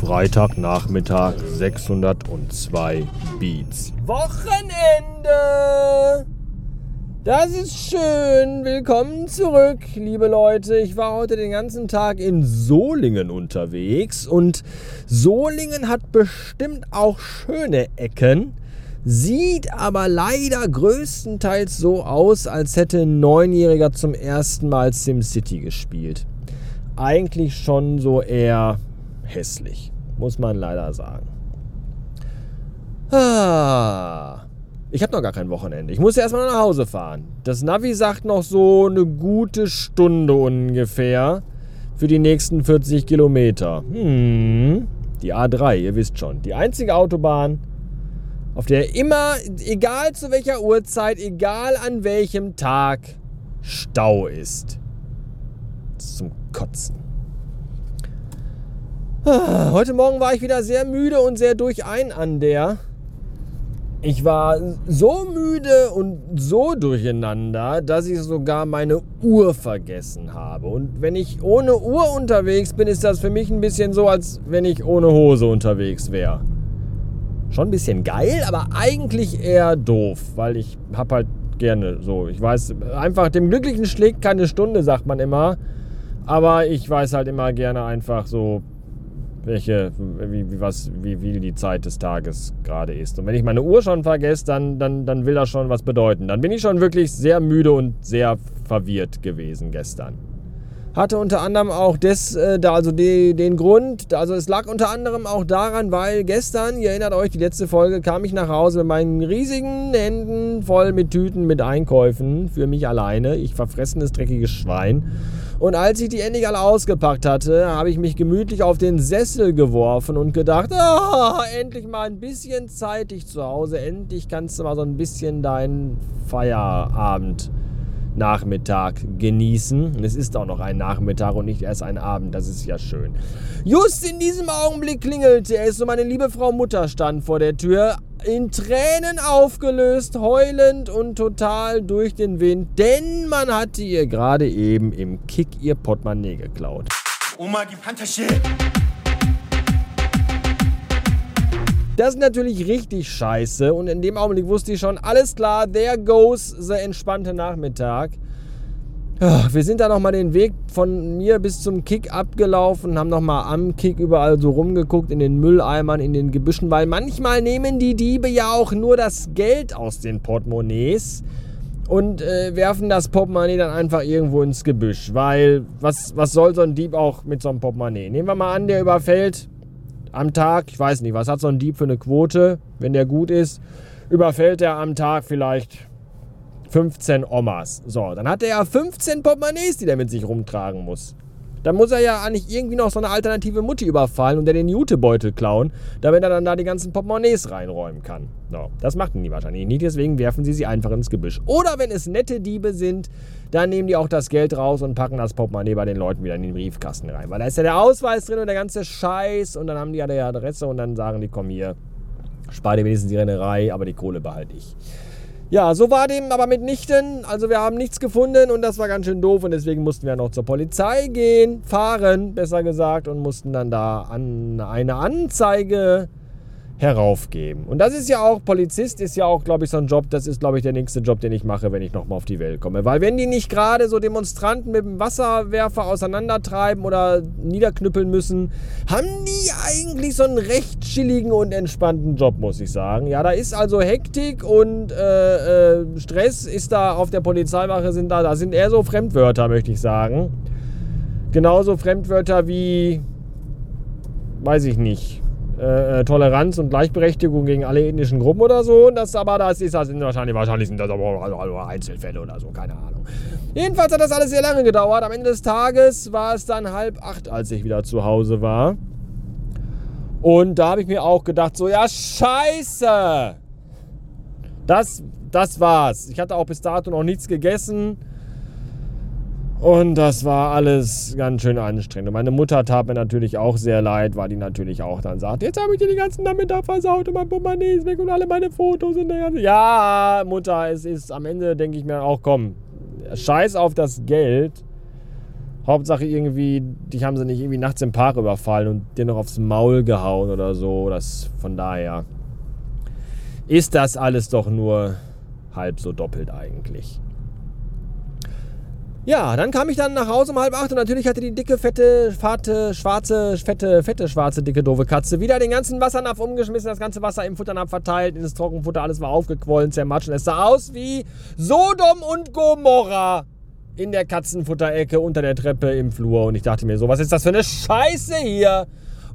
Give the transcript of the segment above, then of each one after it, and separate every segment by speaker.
Speaker 1: Freitagnachmittag 602 Beats.
Speaker 2: Wochenende! Das ist schön. Willkommen zurück, liebe Leute. Ich war heute den ganzen Tag in Solingen unterwegs und Solingen hat bestimmt auch schöne Ecken. Sieht aber leider größtenteils so aus, als hätte ein Neunjähriger zum ersten Mal SimCity gespielt. Eigentlich schon so eher hässlich, muss man leider sagen. Ah. Ich habe noch gar kein Wochenende. Ich muss ja erstmal nach Hause fahren. Das Navi sagt noch so eine gute Stunde ungefähr für die nächsten 40 Kilometer. Hm. Die A3, ihr wisst schon. Die einzige Autobahn, auf der immer, egal zu welcher Uhrzeit, egal an welchem Tag, Stau ist. Zum Kotzen. Ah, heute Morgen war ich wieder sehr müde und sehr durchein an der. Ich war so müde und so durcheinander, dass ich sogar meine Uhr vergessen habe. Und wenn ich ohne Uhr unterwegs bin, ist das für mich ein bisschen so, als wenn ich ohne Hose unterwegs wäre. Schon ein bisschen geil, aber eigentlich eher doof, weil ich hab halt gerne so. Ich weiß, einfach dem Glücklichen schlägt keine Stunde, sagt man immer. Aber ich weiß halt immer gerne einfach so, welche, wie, wie, was, wie, wie die Zeit des Tages gerade ist. Und wenn ich meine Uhr schon vergesse, dann, dann, dann will das schon was bedeuten. Dann bin ich schon wirklich sehr müde und sehr verwirrt gewesen gestern. Hatte unter anderem auch des, äh, also die, den Grund, also es lag unter anderem auch daran, weil gestern, ihr erinnert euch, die letzte Folge, kam ich nach Hause mit meinen riesigen Händen voll mit Tüten mit Einkäufen für mich alleine. Ich verfressenes, dreckiges Schwein. Und als ich die endlich alle ausgepackt hatte, habe ich mich gemütlich auf den Sessel geworfen und gedacht, oh, endlich mal ein bisschen zeitig zu Hause. Endlich kannst du mal so ein bisschen deinen Feierabend Nachmittag genießen. Und es ist auch noch ein Nachmittag und nicht erst ein Abend. Das ist ja schön. Just in diesem Augenblick klingelte es und meine liebe Frau Mutter stand vor der Tür in Tränen aufgelöst, heulend und total durch den Wind, denn man hatte ihr gerade eben im Kick ihr Portemonnaie geklaut. Oma, gib Handtasche! Das ist natürlich richtig scheiße und in dem Augenblick wusste ich schon, alles klar, there goes the entspannte Nachmittag. Wir sind da nochmal den Weg von mir bis zum Kick abgelaufen, haben nochmal am Kick überall so rumgeguckt, in den Mülleimern, in den Gebüschen, weil manchmal nehmen die Diebe ja auch nur das Geld aus den Portemonnaies und äh, werfen das Portemonnaie dann einfach irgendwo ins Gebüsch. Weil was, was soll so ein Dieb auch mit so einem Portemonnaie? Nehmen wir mal an, der überfällt am Tag, ich weiß nicht, was hat so ein Dieb für eine Quote, wenn der gut ist, überfällt er am Tag vielleicht 15 Omas. So, dann hat er ja 15 Portemonnaies, die er mit sich rumtragen muss. Dann muss er ja eigentlich irgendwie noch so eine alternative Mutti überfallen und der den Jutebeutel klauen, damit er dann da die ganzen Portemonnaies reinräumen kann. No, das machten die wahrscheinlich nicht, deswegen werfen sie sie einfach ins Gebüsch. Oder wenn es nette Diebe sind, dann nehmen die auch das Geld raus und packen das Portemonnaie bei den Leuten wieder in den Briefkasten rein. Weil da ist ja der Ausweis drin und der ganze Scheiß und dann haben die ja die Adresse und dann sagen die, komm hier, spar dir wenigstens die Rennerei, aber die Kohle behalte ich. Ja, so war dem aber mitnichten. Also wir haben nichts gefunden und das war ganz schön doof und deswegen mussten wir noch zur Polizei gehen, fahren, besser gesagt, und mussten dann da an eine Anzeige heraufgeben. Und das ist ja auch, Polizist ist ja auch, glaube ich, so ein Job, das ist, glaube ich, der nächste Job, den ich mache, wenn ich nochmal auf die Welt komme. Weil wenn die nicht gerade so Demonstranten mit dem Wasserwerfer auseinandertreiben oder niederknüppeln müssen, haben die eigentlich so einen recht chilligen und entspannten Job, muss ich sagen. Ja, da ist also Hektik und äh, äh, Stress ist da auf der Polizeiwache, sind da, da sind eher so Fremdwörter, möchte ich sagen. Genauso Fremdwörter wie, weiß ich nicht, äh, äh, Toleranz und Gleichberechtigung gegen alle ethnischen Gruppen oder so. Das aber das ist das wahrscheinlich wahrscheinlich sind das aber Einzelfälle oder so, keine Ahnung. Jedenfalls hat das alles sehr lange gedauert. Am Ende des Tages war es dann halb acht, als ich wieder zu Hause war. Und da habe ich mir auch gedacht, so ja scheiße. Das, das war's. Ich hatte auch bis dato noch nichts gegessen. Und das war alles ganz schön anstrengend. Und meine Mutter tat mir natürlich auch sehr leid, weil die natürlich auch dann sagt, jetzt habe ich dir den ganzen Nachmittag versaut und mein Portemonnaie ist weg und alle meine Fotos sind der ganze... Ja, Mutter, es ist am Ende, denke ich mir auch, komm, scheiß auf das Geld. Hauptsache irgendwie, die haben sie nicht irgendwie nachts im Park überfallen und dir noch aufs Maul gehauen oder so. Das von daher ist das alles doch nur halb so doppelt eigentlich. Ja, dann kam ich dann nach Hause um halb acht und natürlich hatte die dicke, fette, farte, schwarze, fette, fette, schwarze, dicke, doofe Katze wieder den ganzen Wassernapf umgeschmissen, das ganze Wasser im Futternapf verteilt, in das Trockenfutter, alles war aufgequollen, zermatschen. Es sah aus wie Sodom und Gomorra in der Katzenfutterecke unter der Treppe im Flur. Und ich dachte mir so, was ist das für eine Scheiße hier?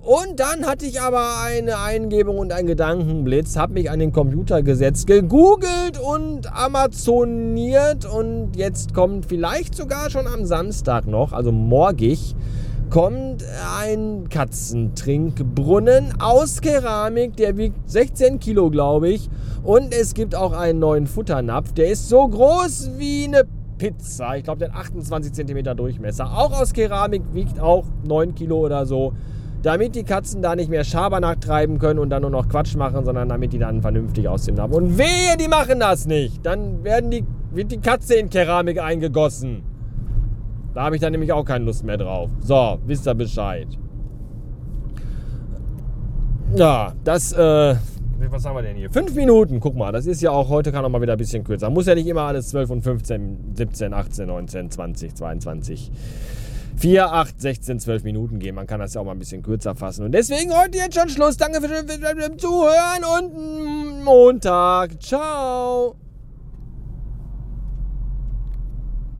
Speaker 2: Und dann hatte ich aber eine Eingebung und einen Gedankenblitz, habe mich an den Computer gesetzt, gegoogelt und amazoniert und jetzt kommt vielleicht sogar schon am Samstag noch, also morgig, kommt ein Katzentrinkbrunnen aus Keramik, der wiegt 16 Kilo, glaube ich. Und es gibt auch einen neuen Futternapf, der ist so groß wie eine Pizza. Ich glaube, der hat 28 cm Durchmesser. Auch aus Keramik, wiegt auch 9 Kilo oder so damit die Katzen da nicht mehr Schabernack treiben können und dann nur noch Quatsch machen, sondern damit die dann vernünftig aussehen haben. Und wehe, die machen das nicht. Dann werden die, wird die Katze in Keramik eingegossen. Da habe ich dann nämlich auch keine Lust mehr drauf. So, wisst ihr Bescheid. Ja, das, äh, was haben wir denn hier? Fünf Minuten, guck mal, das ist ja auch, heute kann auch mal wieder ein bisschen kürzer. Muss ja nicht immer alles 12 und 15, 17, 18, 19, 20, 22. 4, 8, 16, 12 Minuten gehen. Man kann das ja auch mal ein bisschen kürzer fassen. Und deswegen heute jetzt schon Schluss. Danke für, für, für, für Zuhören und Montag. Ciao.